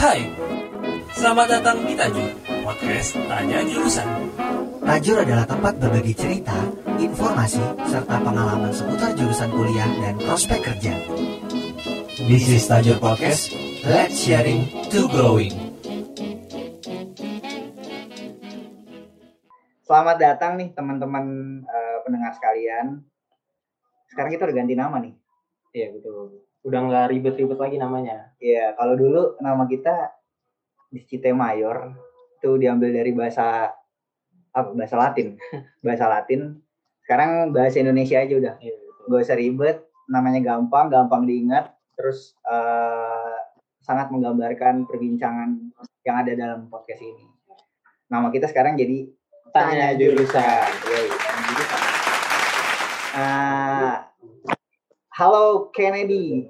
Hai, selamat datang di Tajur, podcast Tanya Jurusan. Tajur adalah tempat berbagi cerita, informasi, serta pengalaman seputar jurusan kuliah dan prospek kerja. This is Tajur Podcast, let's sharing to growing. Selamat datang nih teman-teman eh, pendengar sekalian. Sekarang kita udah ganti nama nih. Iya betul. Udah nggak ribet-ribet lagi namanya. Iya, kalau dulu nama kita Discite Mayor itu diambil dari bahasa apa? Bahasa Latin. bahasa Latin. Sekarang bahasa Indonesia aja udah. Iya betul. Gak usah ribet, namanya gampang, gampang diingat, terus eh, sangat menggambarkan perbincangan yang ada dalam podcast ini. Nama kita sekarang jadi Tanya jurusan. Yoi, tanya jurusan. Ah, halo Kennedy,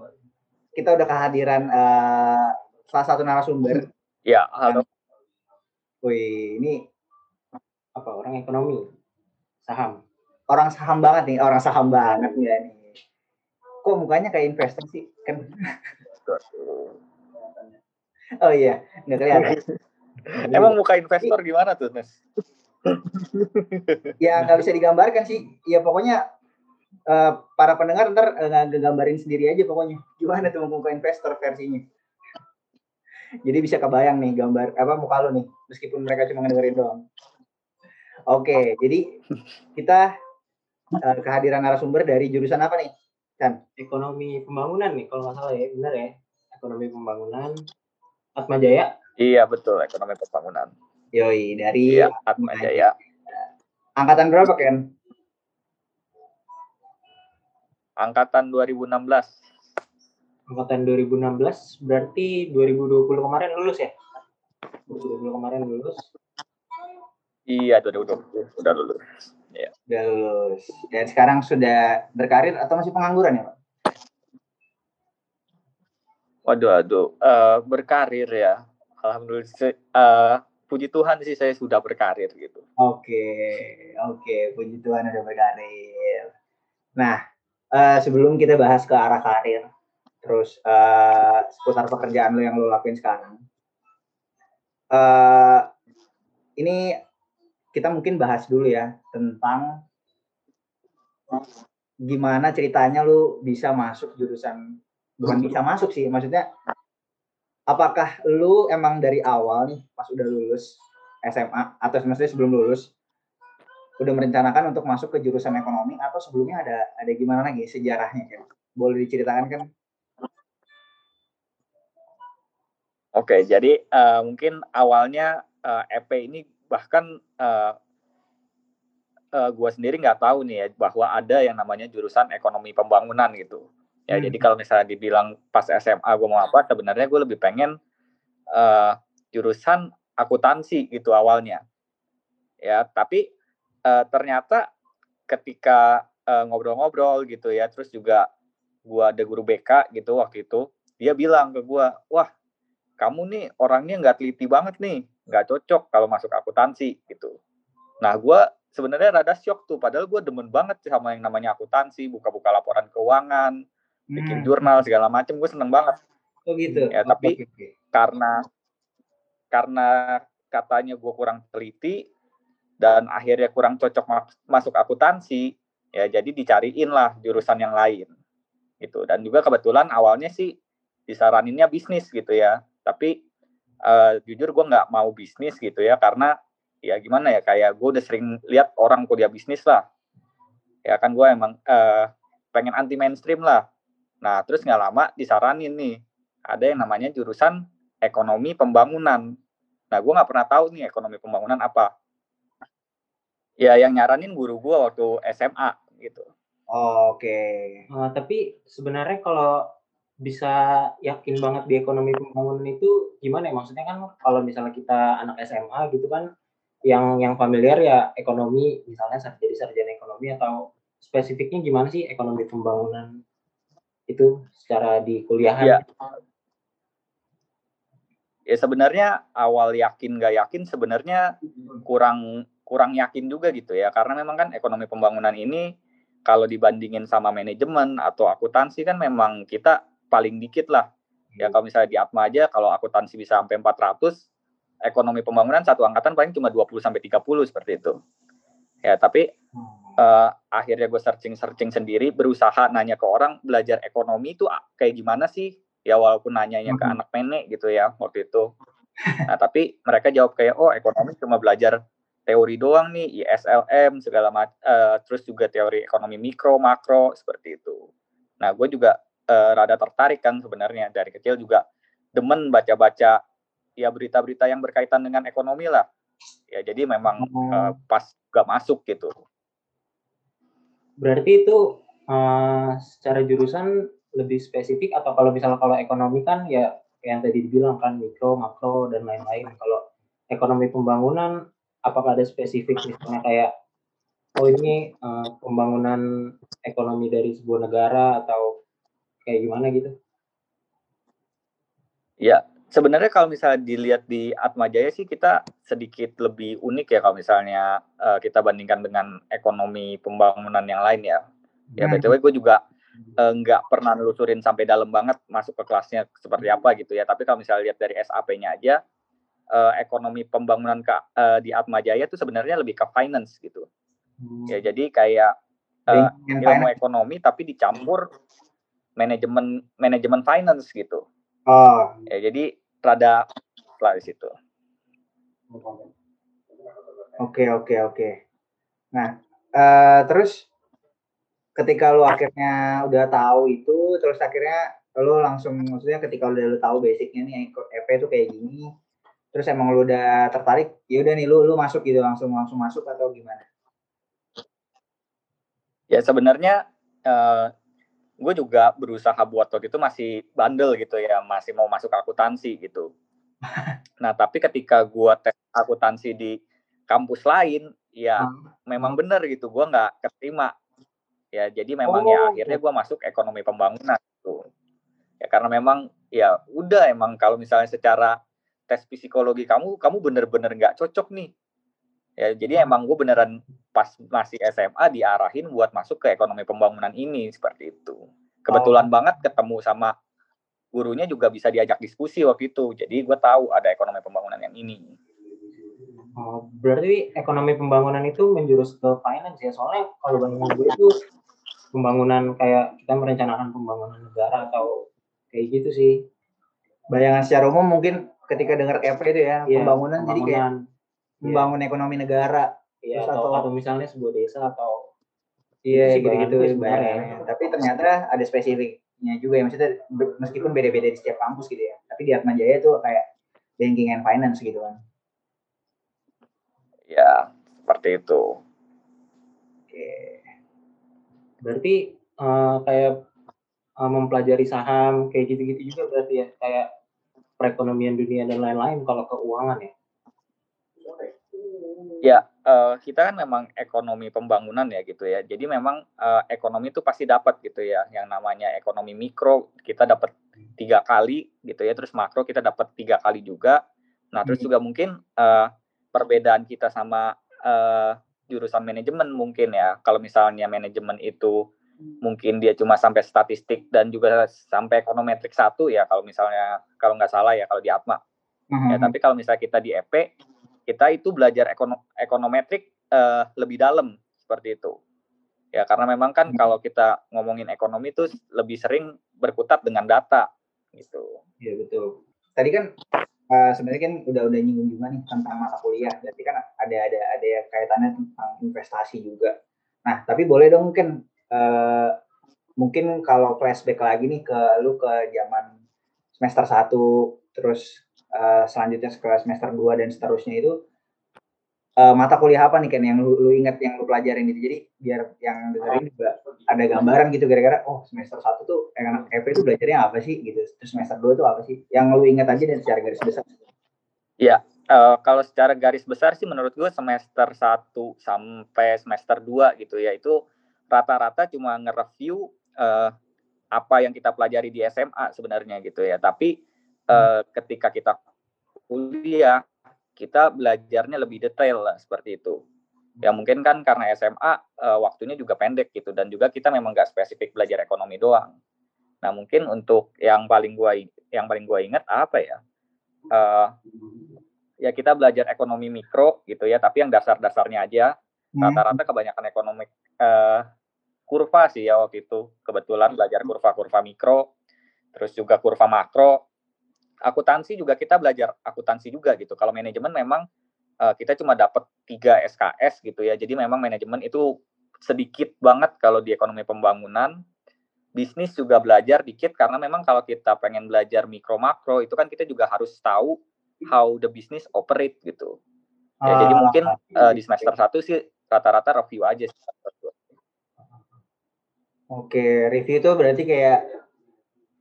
kita udah kehadiran eh, salah satu narasumber. Ya, halo. Wih, ini Apa orang ekonomi? Saham. orang saham banget nih, orang saham banget nih. nih. Kok mukanya kayak investor sih? Kan? Oh iya, nggak kelihatan. Emang muka investor gimana tuh, Nes? ya nggak bisa digambarkan sih. Ya pokoknya eh, para pendengar ntar eh, nggak gambarin sendiri aja pokoknya. Gimana tuh muka investor versinya? Jadi bisa kebayang nih gambar apa muka lo nih, meskipun mereka cuma ngedengerin doang. Oke, jadi kita eh, kehadiran narasumber dari jurusan apa nih? Kan? Ekonomi pembangunan nih kalau nggak salah ya. Bener ya. Ekonomi pembangunan. Atma Jaya. Iya, betul, ekonomi pembangunan. Yoi, dari Iya, Atma Jaya. angkatan berapa Ken? Angkatan 2016. Angkatan 2016 berarti 2020 kemarin lulus ya? 2020 kemarin lulus. Iya, 2020 udah lulus. Udah lulus. Dan sekarang sudah berkarir atau masih pengangguran ya, Pak? Waduh, aduh, eh, berkarir ya. Alhamdulillah, eh, puji Tuhan sih saya sudah berkarir gitu. Oke, oke, puji Tuhan udah berkarir. Nah, eh, sebelum kita bahas ke arah karir, terus eh, seputar pekerjaan lo yang lo lakuin sekarang, eh ini kita mungkin bahas dulu ya tentang gimana ceritanya lo bisa masuk jurusan, bukan bisa masuk sih, maksudnya apakah lu emang dari awal nih pas udah lulus SMA atau semester sebelum lulus udah merencanakan untuk masuk ke jurusan ekonomi atau sebelumnya ada ada gimana lagi sejarahnya kan? Boleh diceritakan kan? Oke, jadi eh, mungkin awalnya eh, EP ini bahkan eh, eh, gua sendiri nggak tahu nih ya bahwa ada yang namanya jurusan ekonomi pembangunan gitu. Ya, Hmm. jadi kalau misalnya dibilang pas SMA gue mau apa, sebenarnya gue lebih pengen eh, jurusan akuntansi gitu awalnya. Ya, tapi eh, ternyata ketika eh, ngobrol-ngobrol gitu ya, terus juga gua ada guru BK gitu waktu itu, dia bilang ke gua, wah kamu nih orangnya nggak teliti banget nih, nggak cocok kalau masuk akuntansi gitu. Nah, gua sebenarnya rada shock tuh, padahal gue demen banget sama yang namanya akuntansi, buka-buka laporan keuangan, bikin Hmm. jurnal segala macem, gue seneng banget. Oh gitu. Ya, tapi oke. karena karena katanya gue kurang teliti dan akhirnya kurang cocok ma- masuk akuntansi, ya jadi dicariin lah jurusan yang lain gitu. Dan juga kebetulan awalnya sih disaraninnya bisnis gitu ya, tapi eh, jujur gue nggak mau bisnis gitu ya karena ya gimana ya kayak gue udah sering lihat orang kuliah bisnis lah, ya kan gue emang eh, pengen anti mainstream lah. Nah terus nggak lama disaranin nih ada yang namanya jurusan ekonomi pembangunan. Nah, gue nggak pernah tahu nih ekonomi pembangunan apa. Ya, yang nyaranin guru gue waktu SMA gitu. Oke. Eh, tapi sebenarnya kalau bisa yakin banget di ekonomi pembangunan itu gimana ya? Maksudnya kan kalau misalnya kita anak SMA gitu kan yang yang familiar ya ekonomi misalnya jadi sarjana ekonomi atau spesifiknya gimana sih ekonomi pembangunan itu secara di kuliahan? Iya. Ya sebenarnya awal yakin nggak yakin sebenarnya kurang kurang yakin juga gitu ya karena memang kan ekonomi pembangunan ini kalau dibandingin sama manajemen atau akuntansi kan memang kita paling dikit lah Ya kalau misalnya di Atma aja kalau akuntansi bisa sampai 400, ekonomi pembangunan satu angkatan paling cuma 20 sampai 30 seperti itu. Ya, tapi uh, akhirnya gue searching-searching sendiri, berusaha nanya ke orang belajar ekonomi itu kayak gimana sih? Ya walaupun nanyanya ke anak nenek gitu ya waktu itu. Nah, tapi mereka jawab kayak oh ekonomi cuma belajar teori doang nih, ISLM segala macam, uh, terus juga teori ekonomi mikro, makro seperti itu. Nah, gue juga uh, rada tertarik kan sebenarnya dari kecil juga demen baca-baca ya berita-berita yang berkaitan dengan ekonomi lah. Ya jadi memang uh, pas gak masuk gitu. Berarti itu uh, secara jurusan lebih spesifik atau kalau misalnya kalau ekonomi kan ya yang tadi dibilang kan mikro, makro dan lain-lain. Kalau ekonomi pembangunan apakah ada spesifik misalnya kayak oh ini uh, pembangunan ekonomi dari sebuah negara atau kayak gimana gitu? Ya, sebenarnya kalau misalnya dilihat di Atma Jaya sih kita sedikit lebih unik ya kalau misalnya uh, kita bandingkan dengan ekonomi pembangunan yang lain ya. Ya hmm. btw gue juga uh, nggak pernah nelusurin sampai dalam banget masuk ke kelasnya seperti apa gitu ya. Tapi kalau misalnya lihat dari SAP-nya aja, uh, ekonomi pembangunan ke, uh, di Atma Jaya itu sebenarnya lebih ke finance gitu. Hmm. Ya jadi kayak uh, ilmu ekonomi tapi dicampur manajemen manajemen finance gitu. Oh. Ya jadi rada lah di situ. Oke oke oke. Nah uh, terus ketika lu akhirnya udah tahu itu terus akhirnya lu langsung maksudnya ketika udah lu tahu basicnya nih EP itu kayak gini terus emang lu udah tertarik ya udah nih lu lu masuk gitu langsung langsung masuk atau gimana? Ya sebenarnya uh, gue juga berusaha buat waktu itu masih bandel gitu ya, masih mau masuk akuntansi gitu. Nah, tapi ketika gue tes akuntansi di kampus lain, ya hmm. memang benar gitu, gue nggak keterima. Ya, jadi memang ya oh. ya akhirnya gue masuk ekonomi pembangunan gitu. Ya karena memang ya udah emang kalau misalnya secara tes psikologi kamu, kamu bener-bener nggak cocok nih. Ya, jadi emang gue beneran pas masih SMA diarahin buat masuk ke ekonomi pembangunan ini seperti itu. Kebetulan oh. banget ketemu sama gurunya juga bisa diajak diskusi waktu itu. Jadi gue tahu ada ekonomi pembangunan yang ini. Oh, berarti ekonomi pembangunan itu menjurus ke finance ya. Soalnya kalau bayangan gue itu pembangunan kayak kita merencanakan pembangunan negara atau kayak gitu sih. Bayangan secara umum mungkin ketika dengar EP itu ya, ya pembangunan, pembangunan jadi kayak membangun ekonomi negara Iya, atau, atau, atau misalnya sebuah desa atau iya gitu-gitu sebenarnya. Tapi ternyata ada spesifiknya juga ya. Maksudnya meskipun beda-beda di setiap kampus gitu ya. Tapi di Atma Jaya tuh kayak banking and finance gitu kan. Ya, seperti itu. Oke. Berarti uh, kayak uh, mempelajari saham kayak gitu-gitu juga berarti ya kayak perekonomian dunia dan lain-lain kalau keuangan ya. Ya, uh, kita kan memang ekonomi pembangunan ya gitu ya. Jadi memang uh, ekonomi itu pasti dapat gitu ya. Yang namanya ekonomi mikro kita dapat tiga kali gitu ya. Terus makro kita dapat tiga kali juga. Nah terus hmm. juga mungkin uh, perbedaan kita sama uh, jurusan manajemen mungkin ya. Kalau misalnya manajemen itu mungkin dia cuma sampai statistik dan juga sampai ekonometrik satu ya. Kalau misalnya kalau nggak salah ya kalau di Atma. Hmm. Ya, tapi kalau misalnya kita di EP kita itu belajar ekono ekonometrik uh, lebih dalam seperti itu. Ya karena memang kan hmm. kalau kita ngomongin ekonomi itu lebih sering berkutat dengan data gitu. Iya betul. Tadi kan uh, sebenarnya kan udah udah nyinggung juga nih tentang mata kuliah. Berarti kan ada ada ada kaitannya tentang investasi juga. Nah tapi boleh dong mungkin uh, mungkin kalau flashback lagi nih ke lu ke zaman semester 1 terus uh, selanjutnya sekolah semester 2 dan seterusnya itu uh, mata kuliah apa nih kan yang lu, lu ingat yang lu pelajarin gitu jadi biar yang dengerin juga ada gambaran gitu gara-gara oh semester satu tuh anak EP itu belajarnya apa sih gitu. Terus semester 2 tuh apa sih yang lu ingat aja dan secara garis besar. Iya, uh, kalau secara garis besar sih menurut gue semester 1 sampai semester 2 gitu ya itu rata-rata cuma nge-review uh, apa yang kita pelajari di SMA sebenarnya gitu ya. Tapi uh, ketika kita kuliah kita belajarnya lebih detail lah seperti itu. Ya mungkin kan karena SMA uh, eh, waktunya juga pendek gitu dan juga kita memang nggak spesifik belajar ekonomi doang. Nah mungkin untuk yang paling gua yang paling gua ingat apa ya? Uh, ya kita belajar ekonomi mikro gitu ya, tapi yang dasar-dasarnya aja. Hmm. Rata-rata kebanyakan ekonomi uh, kurva sih ya waktu itu. Kebetulan belajar kurva-kurva mikro, terus juga kurva makro. Akuntansi juga kita belajar akuntansi juga gitu. Kalau manajemen memang uh, kita cuma dapat tiga SKS gitu ya. Jadi memang manajemen itu sedikit banget kalau di ekonomi pembangunan bisnis juga belajar dikit karena memang kalau kita pengen belajar mikro makro itu kan kita juga harus tahu how the business operate gitu. Ya, uh, jadi ah, mungkin uh, di semester satu sih rata-rata review aja sih. Oke, review itu berarti kayak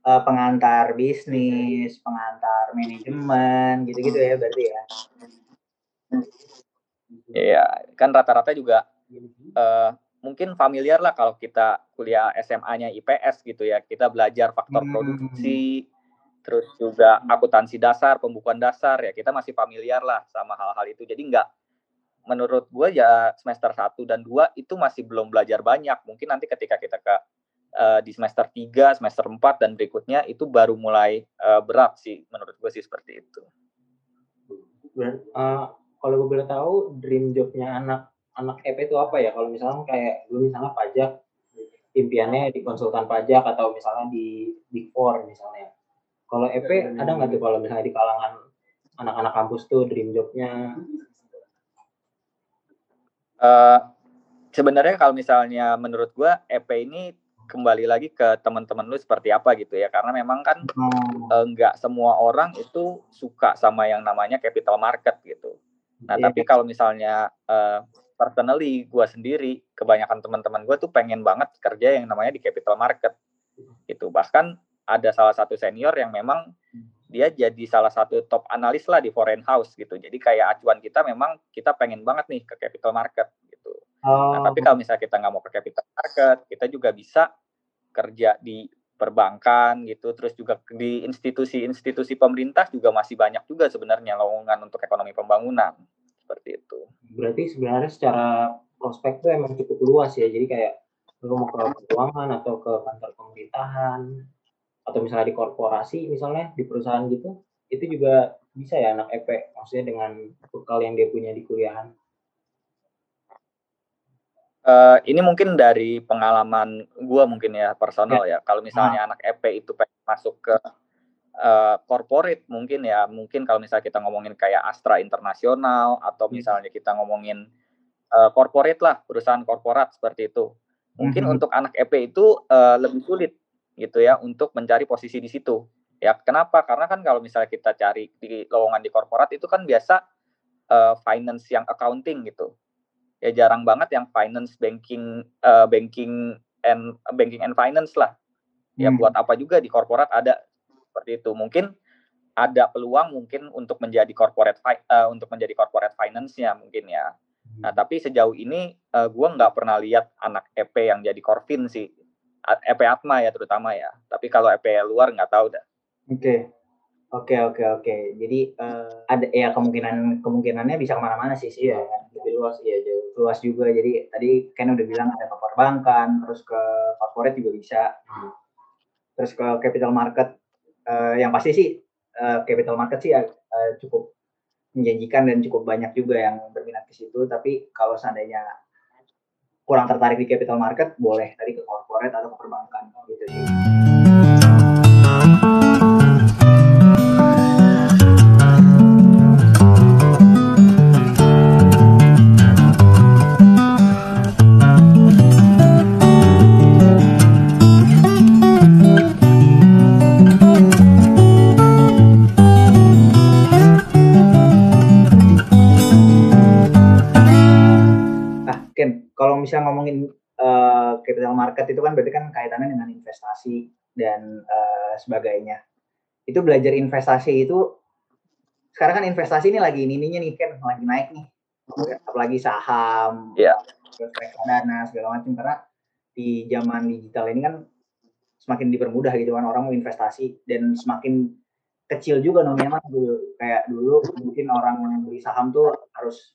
uh, pengantar bisnis, pengantar manajemen, gitu-gitu ya berarti ya. Iya, kan rata-rata juga uh, mungkin familiar lah kalau kita kuliah SMA-nya IPS gitu ya. Kita belajar faktor hmm. produksi, terus juga akuntansi dasar, pembukuan dasar ya. Kita masih familiar lah sama hal-hal itu. Jadi enggak menurut gue ya semester 1 dan 2 itu masih belum belajar banyak. Mungkin nanti ketika kita ke uh, di semester 3, semester 4 dan berikutnya itu baru mulai uh, berat sih menurut gue sih seperti itu. Uh, kalau gue boleh tahu dream jobnya anak anak EP itu apa ya? Kalau misalnya kayak gue misalnya pajak, impiannya di konsultan pajak atau misalnya di Big Four misalnya. Kalau EP ada nggak tuh kalau misalnya di kalangan anak-anak kampus tuh dream jobnya? Uh, sebenarnya kalau misalnya menurut gue EP ini kembali lagi ke teman-teman lu seperti apa gitu ya karena memang kan hmm. nggak uh, semua orang itu suka sama yang namanya capital market gitu. Nah yeah. tapi kalau misalnya uh, personally gue sendiri kebanyakan teman-teman gue tuh pengen banget kerja yang namanya di capital market gitu bahkan ada salah satu senior yang memang dia jadi salah satu top analis lah di foreign house gitu jadi kayak acuan kita memang kita pengen banget nih ke capital market gitu oh. nah tapi kalau misalnya kita nggak mau ke capital market kita juga bisa kerja di perbankan gitu terus juga di institusi-institusi pemerintah juga masih banyak juga sebenarnya lowongan untuk ekonomi pembangunan seperti itu. Berarti sebenarnya secara prospek itu emang cukup luas ya. Jadi kayak lu mau ke keuangan atau ke kantor pemerintahan atau misalnya di korporasi misalnya di perusahaan gitu itu juga bisa ya anak EP maksudnya dengan bekal yang dia punya di kuliahan. Uh, ini mungkin dari pengalaman gue mungkin ya personal ya. ya. Kalau misalnya nah. anak EP itu pengen masuk ke uh, corporate mungkin ya mungkin kalau misalnya kita ngomongin kayak Astra Internasional atau hmm. misalnya kita ngomongin uh, corporate lah perusahaan korporat seperti itu mungkin hmm. untuk anak EP itu uh, lebih sulit gitu ya untuk mencari posisi di situ. Ya kenapa? Karena kan kalau misalnya kita cari di lowongan di korporat itu kan biasa uh, finance yang accounting gitu. Ya jarang banget yang finance banking uh, banking and banking and finance lah. Ya hmm. buat apa juga di korporat ada. Seperti itu. Mungkin ada peluang mungkin untuk menjadi corporate uh, untuk menjadi corporate finance-nya mungkin ya. Nah, tapi sejauh ini uh, gue nggak pernah lihat anak EP yang jadi Corvin sih. EP Atma ya terutama ya. Tapi kalau EP luar nggak tahu dah. Oke. Okay. Oke okay, oke okay, oke. Okay. Jadi uh, ada ya kemungkinan kemungkinannya bisa ke mana-mana sih sih ya. Lebih luas ya jauh luas juga. Jadi tadi kan udah bilang ada ke perbankan, terus ke corporate juga bisa. Terus ke capital market uh, yang pasti sih uh, capital market sih uh, cukup menjanjikan dan cukup banyak juga yang berminat ke situ. Tapi kalau seandainya kurang tertarik di capital market, boleh tadi ke corporate atau ke perbankan gitu sih. Misalnya ngomongin uh, capital market itu kan berarti kan kaitannya dengan investasi dan uh, sebagainya. Itu belajar investasi itu sekarang kan investasi ini lagi ininya nih kan lagi naik nih. Apalagi saham, yeah. reksadana segala macam karena di zaman digital ini kan semakin dipermudah gitu kan orang mau investasi dan semakin kecil juga nominalnya dulu kayak dulu mungkin orang beli saham tuh harus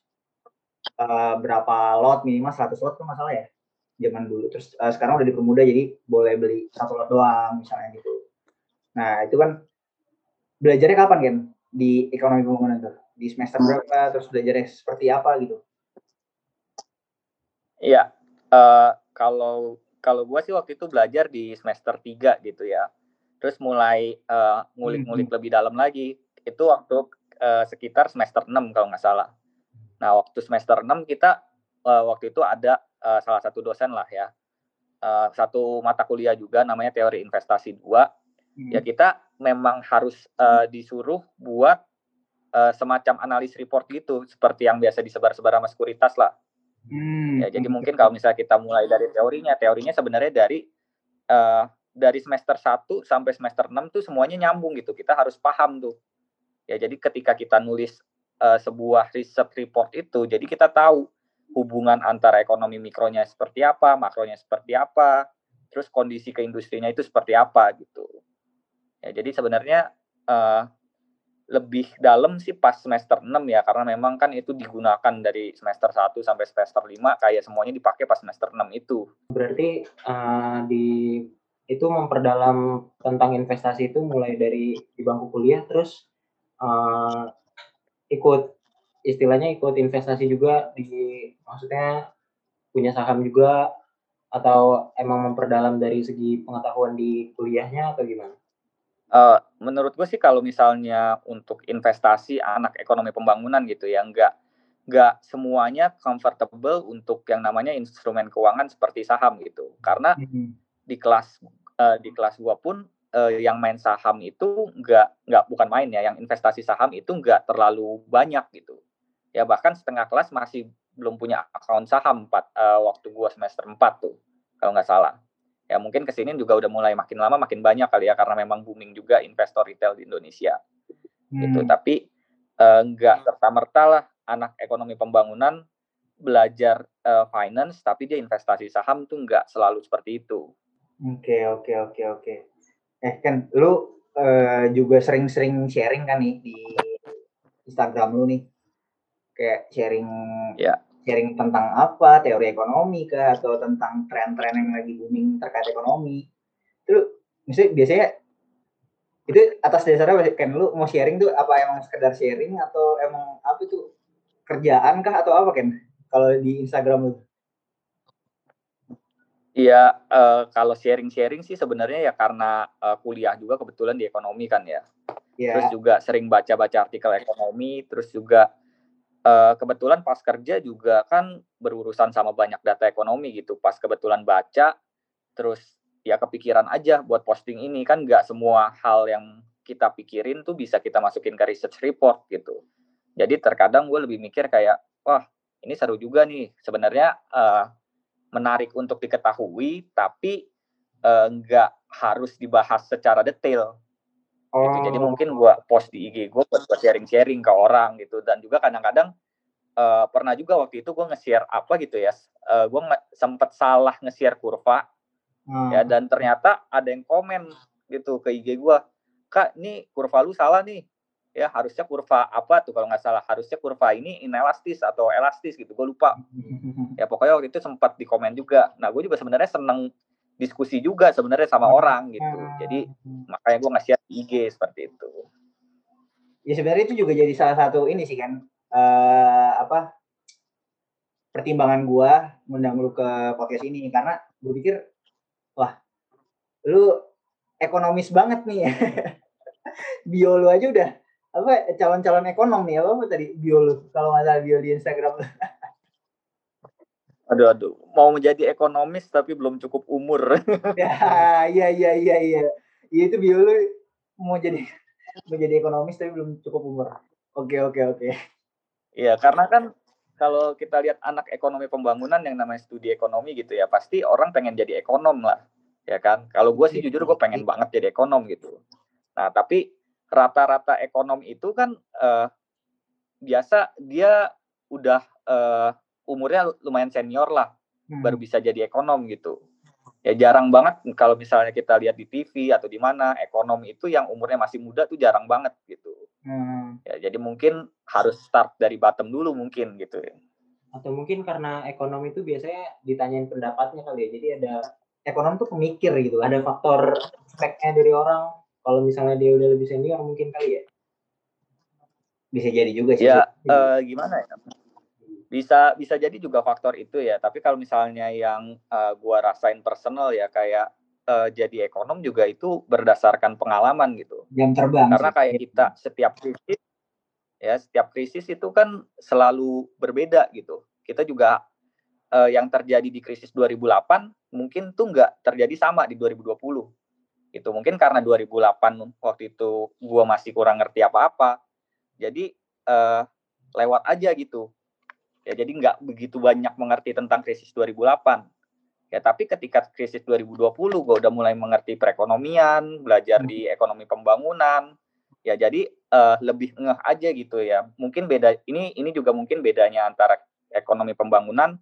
uh, berapa lot minimal 100 lot tuh masalah ya zaman dulu. Terus uh, sekarang udah dipermudah jadi boleh beli satu lot doang misalnya gitu. Nah itu kan belajarnya kapan kan di ekonomi pembangunan tuh? Di semester berapa? Terus belajarnya seperti apa gitu? Iya, uh, kalau kalau gue sih waktu itu belajar di semester 3 gitu ya. Terus mulai uh, ngulik-ngulik hmm. lebih dalam lagi. Itu waktu uh, sekitar semester 6 kalau nggak salah. Nah, waktu semester 6 kita uh, waktu itu ada uh, salah satu dosen lah ya. Uh, satu mata kuliah juga namanya teori investasi 2. Hmm. Ya kita memang harus uh, disuruh buat uh, semacam analis report gitu seperti yang biasa disebar-sebar sama sekuritas lah Hmm. Ya, jadi mungkin kalau misalnya kita mulai dari teorinya, teorinya sebenarnya dari uh, dari semester 1 sampai semester 6 tuh semuanya nyambung gitu. Kita harus paham tuh. Ya, jadi ketika kita nulis uh, sebuah riset report itu, jadi kita tahu hubungan antara ekonomi mikronya seperti apa, makronya seperti apa, terus kondisi keindustrinya itu seperti apa gitu. Ya, jadi sebenarnya uh, lebih dalam sih pas semester 6 ya karena memang kan itu digunakan dari semester 1 sampai semester 5 kayak semuanya dipakai pas semester 6 itu. Berarti uh, di itu memperdalam tentang investasi itu mulai dari di bangku kuliah terus uh, ikut istilahnya ikut investasi juga di maksudnya punya saham juga atau emang memperdalam dari segi pengetahuan di kuliahnya atau gimana? Uh, menurut gue sih kalau misalnya untuk investasi anak ekonomi pembangunan gitu ya nggak nggak semuanya comfortable untuk yang namanya instrumen keuangan seperti saham gitu karena mm-hmm. di kelas uh, di kelas gue pun uh, yang main saham itu nggak nggak bukan main ya yang investasi saham itu nggak terlalu banyak gitu ya bahkan setengah kelas masih belum punya akun saham empat uh, waktu gue semester 4 tuh kalau nggak salah ya mungkin ke sini juga udah mulai makin lama makin banyak kali ya karena memang booming juga investor retail di Indonesia gitu. hmm. gitu tapi enggak uh, serta merta lah anak ekonomi pembangunan belajar uh, finance tapi dia investasi saham tuh enggak selalu seperti itu oke okay, oke okay, oke okay, oke eh kan lu uh, juga sering-sering sharing kan nih di Instagram lu nih. Kayak sharing ya. sharing tentang apa, teori ekonomi kah, atau tentang tren-tren yang lagi booming terkait ekonomi. Itu misalnya biasanya itu atas dasarnya kan lu mau sharing tuh apa emang sekedar sharing atau emang apa itu kerjaan kah atau apa kan kalau di Instagram lu? Iya, uh, kalau sharing-sharing sih sebenarnya ya karena uh, kuliah juga kebetulan di ekonomi kan ya. Yeah. Terus juga sering baca-baca artikel ekonomi, terus juga uh, kebetulan pas kerja juga kan berurusan sama banyak data ekonomi gitu. Pas kebetulan baca, terus ya kepikiran aja buat posting ini kan nggak semua hal yang kita pikirin tuh bisa kita masukin ke research report gitu. Jadi terkadang gue lebih mikir kayak, wah ini seru juga nih. Sebenarnya uh, menarik untuk diketahui, tapi uh, nggak harus dibahas secara detail. Oh. Gitu. Jadi mungkin gue post di IG gue buat sharing-sharing ke orang gitu dan juga kadang-kadang uh, pernah juga waktu itu gue nge-share apa gitu ya, uh, gue sempet salah nge-share kurva hmm. ya dan ternyata ada yang komen gitu ke IG gue, kak ini kurva lu salah nih ya harusnya kurva apa tuh kalau nggak salah harusnya kurva ini inelastis atau elastis gitu gue lupa ya pokoknya waktu itu sempat di komen juga nah gue juga sebenarnya seneng diskusi juga sebenarnya sama hmm. orang gitu. Jadi hmm. makanya gue ngasih IG seperti itu. Ya sebenarnya itu juga jadi salah satu ini sih kan uh, apa pertimbangan gue ngundang lu ke podcast ini karena gue pikir wah lu ekonomis banget nih ya. bio lu aja udah apa calon-calon ekonom nih apa, apa tadi bio lu kalau nggak salah bio di Instagram Aduh, aduh, mau menjadi ekonomis tapi belum cukup umur. ya, iya, iya, iya, iya. Iya itu biolo mau jadi mau jadi ekonomis tapi belum cukup umur. Oke, oke, oke. Iya, karena kan kalau kita lihat anak ekonomi pembangunan yang namanya studi ekonomi gitu ya, pasti orang pengen jadi ekonom lah, ya kan? Kalau gue sih jujur gue pengen banget jadi ekonom gitu. Nah, tapi rata-rata ekonom itu kan uh, biasa dia udah uh, umurnya lumayan senior lah hmm. baru bisa jadi ekonom gitu ya jarang banget kalau misalnya kita lihat di TV atau di mana ekonom itu yang umurnya masih muda tuh jarang banget gitu hmm. ya jadi mungkin harus start dari bottom dulu mungkin gitu oke atau mungkin karena ekonomi itu biasanya ditanyain pendapatnya kali ya jadi ada Ekonom tuh pemikir gitu ada faktor speknya dari orang kalau misalnya dia udah lebih senior mungkin kali ya Bisa jadi juga sih. Ya eh, gimana ya? Bisa bisa jadi juga faktor itu ya. Tapi kalau misalnya yang eh, gua rasain personal ya kayak eh, jadi ekonom juga itu berdasarkan pengalaman gitu. Jam terbang. Karena sih. kayak kita setiap krisis ya setiap krisis itu kan selalu berbeda gitu. Kita juga eh, yang terjadi di krisis 2008 mungkin tuh nggak terjadi sama di 2020. Itu mungkin karena 2008 waktu itu gua masih kurang ngerti apa-apa. Jadi eh, lewat aja gitu. Ya jadi nggak begitu banyak mengerti tentang krisis 2008. Ya tapi ketika krisis 2020 gue udah mulai mengerti perekonomian, belajar di ekonomi pembangunan. Ya jadi eh, lebih ngeh aja gitu ya. Mungkin beda ini ini juga mungkin bedanya antara ekonomi pembangunan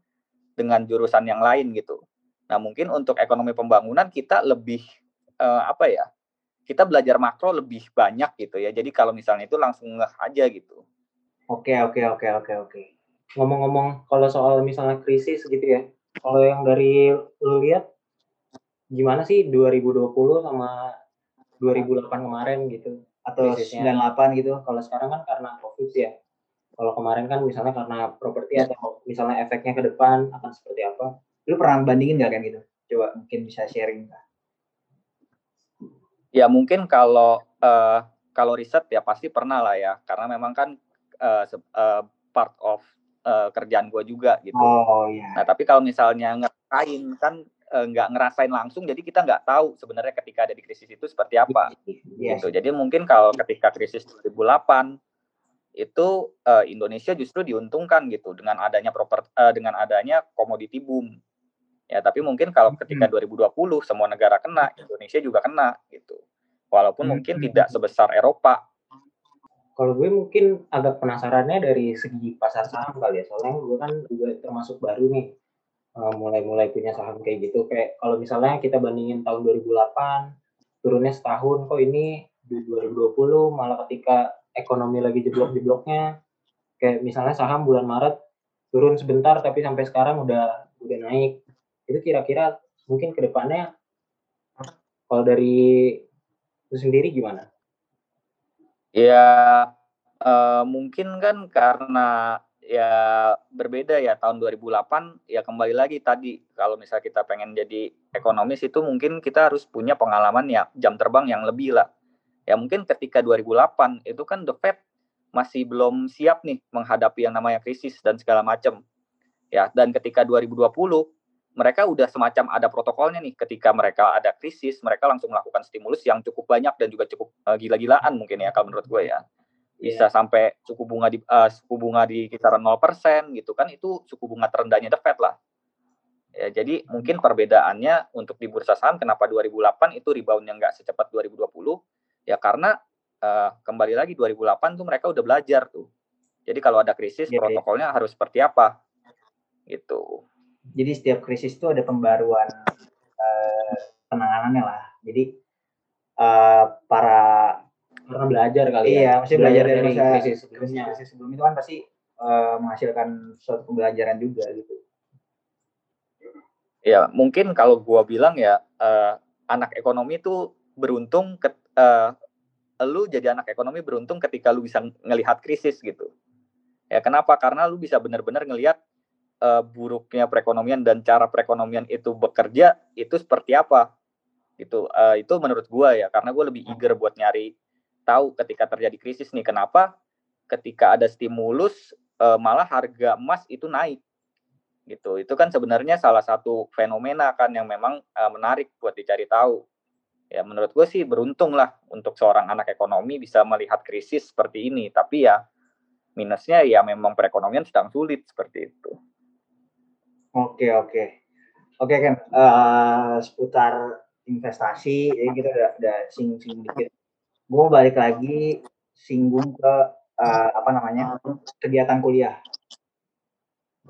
dengan jurusan yang lain gitu. Nah, mungkin untuk ekonomi pembangunan kita lebih eh, apa ya? Kita belajar makro lebih banyak gitu ya. Jadi kalau misalnya itu langsung ngeh aja gitu. Oke oke oke oke oke. ngomong-ngomong kalau soal misalnya krisis gitu ya kalau yang dari lu lihat gimana sih 2020 sama 2008 kemarin gitu Atau Krisisnya. 98 gitu. kalau sekarang kan karena covid ya kalau kemarin kan misalnya karena properti atau misalnya efeknya ke depan akan seperti apa Lu pernah bandingin gak kan gitu? Coba mungkin bisa sharing. Ya mungkin kalau eh, kalau riset ya pasti pernah lah ya. Karena memang kan se- eh, part of eh, kerjaan gue juga gitu. Oh iya. Nah tapi kalau misalnya ngerasain kan nggak ngerasain langsung, jadi kita nggak tahu sebenarnya ketika ada di krisis itu seperti apa. Iya. gitu. Jadi mungkin kalau ketika krisis 2008 itu eh, Indonesia justru diuntungkan gitu dengan adanya proper eh, dengan adanya komoditi boom. Ya, tapi mungkin kalau ketika 2020 semua negara kena, Indonesia juga kena gitu. Walaupun mungkin Hmm. tidak sebesar Eropa. kalau gue mungkin agak penasarannya dari segi pasar saham kali ya soalnya gue kan juga termasuk baru nih eh, mulai-mulai punya saham kayak gitu kayak kalau misalnya kita bandingin tahun 2008 turunnya setahun kok ini di 2020 malah ketika ekonomi lagi jeblok-jebloknya kayak misalnya saham bulan Maret turun sebentar tapi sampai sekarang udah udah naik itu kira-kira mungkin ke depannya kalau dari lu sendiri gimana? Ya eh, mungkin kan karena ya berbeda ya tahun 2008 ya kembali lagi tadi kalau misalnya kita pengen jadi ekonomis itu mungkin kita harus punya pengalaman ya jam terbang yang lebih lah. Ya mungkin ketika 2008 itu kan the Fed masih belum siap nih menghadapi yang namanya krisis dan segala macam. Ya, dan ketika 2020 mereka udah semacam ada protokolnya nih. Ketika mereka ada krisis mereka langsung melakukan stimulus yang cukup banyak dan juga cukup eh, gila-gilaan mungkin ya kalau menurut gue ya. Bisa sampai suku bunga di eh, suku bunga di kisaran 0% gitu kan itu suku bunga terendahnya The Fed lah. Ya jadi mungkin perbedaannya untuk di bursa saham kenapa 2008 itu reboundnya nggak secepat 2020 ya karena eh, kembali lagi 2008 tuh mereka udah belajar tuh. Jadi kalau ada krisis Iya, iya. protokolnya harus seperti apa? Gitu Jadi setiap krisis itu ada pembaruan eh, penanganannya lah. Jadi eh, para Karena belajar kali ya. iya, maksudnya belajar dari, masa krisis sebelumnya. krisis sebelum itu kan pasti eh, menghasilkan suatu pembelajaran juga gitu. Ya, mungkin kalau gua bilang ya eh, anak ekonomi itu beruntung ke, eh, lu jadi anak ekonomi beruntung ketika lu bisa ngelihat krisis gitu. Ya, kenapa? Karena lu bisa benar-benar ngelihat eh, buruknya perekonomian dan cara perekonomian itu bekerja itu seperti apa. Gitu. Eh, itu menurut gua ya, karena gua lebih eager buat nyari tahu ketika terjadi krisis nih kenapa ketika ada stimulus eh, malah harga emas itu naik gitu. Itu kan sebenarnya salah satu fenomena kan yang memang eh, menarik buat dicari tahu. Ya menurut gue sih beruntung lah untuk seorang anak ekonomi bisa melihat krisis seperti ini. Tapi ya minusnya ya memang perekonomian sedang sulit seperti itu. Oke oke oke kan eh, seputar investasi jadi kita udah udah singgung-singgung dikit. Gue balik lagi singgung ke eh, apa namanya kegiatan kuliah.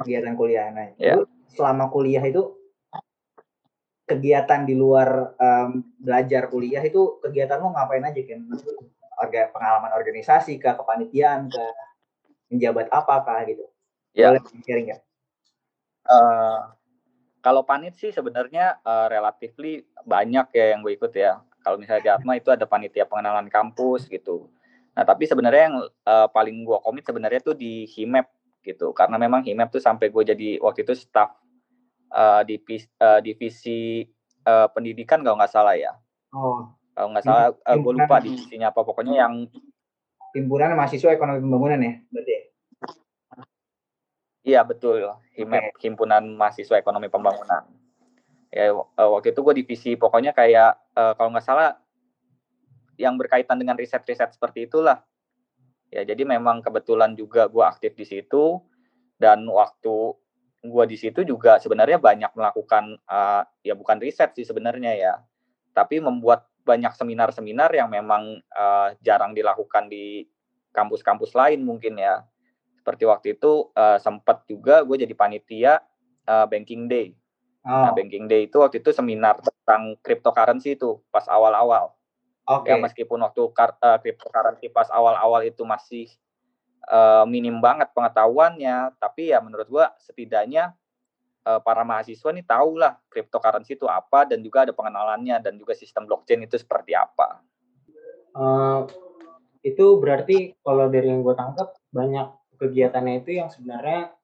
Kegiatan kuliah. Nah, Ya. lu selama kuliah itu kegiatan di luar em, belajar kuliah itu kegiatan lo ngapain aja kan? Orga, pengalaman organisasi, ke kepanitiaan, ke menjabat apakah gitu? Ya. Boleh sharing nggak? Uh, kalau panit sih sebenarnya uh, relatifly banyak ya yang gue ikut ya. Kalau misalnya di Atma itu ada panitia pengenalan kampus gitu. Nah tapi sebenarnya yang uh, paling gue komit sebenarnya tuh di HIMEP gitu. Karena memang HIMEP tuh sampai gue jadi waktu itu staff uh, di uh, divisi uh, pendidikan kalau nggak salah ya. Oh. Kalau nggak salah, uh, gue lupa divisinya apa. Pokoknya yang himpunan mahasiswa ekonomi pembangunan ya, berarti. Ya? Iya betul, HIMEP, okay. Himpunan Mahasiswa Ekonomi Pembangunan. Ya uh, waktu itu gue divisi pokoknya kayak uh, kalau nggak salah yang berkaitan dengan riset-riset seperti itulah. Ya jadi memang kebetulan juga gue aktif di situ dan waktu gue di situ juga sebenarnya banyak melakukan uh, ya bukan riset sih sebenarnya ya, tapi membuat banyak seminar-seminar yang memang uh, jarang dilakukan di kampus-kampus lain mungkin ya seperti waktu itu uh, sempat juga gue jadi panitia uh, banking day. Nah, oh. Nah, banking day itu waktu itu seminar tentang cryptocurrency itu pas awal-awal. Okay. Ya meskipun waktu uh, cryptocurrency pas awal-awal itu masih uh, minim banget pengetahuannya, tapi ya menurut gue setidaknya uh, para mahasiswa nih tahu lah cryptocurrency itu apa dan juga ada pengenalannya dan juga sistem blockchain itu seperti apa. Uh, itu berarti kalau dari yang gue tangkap banyak kegiatannya itu yang sebenarnya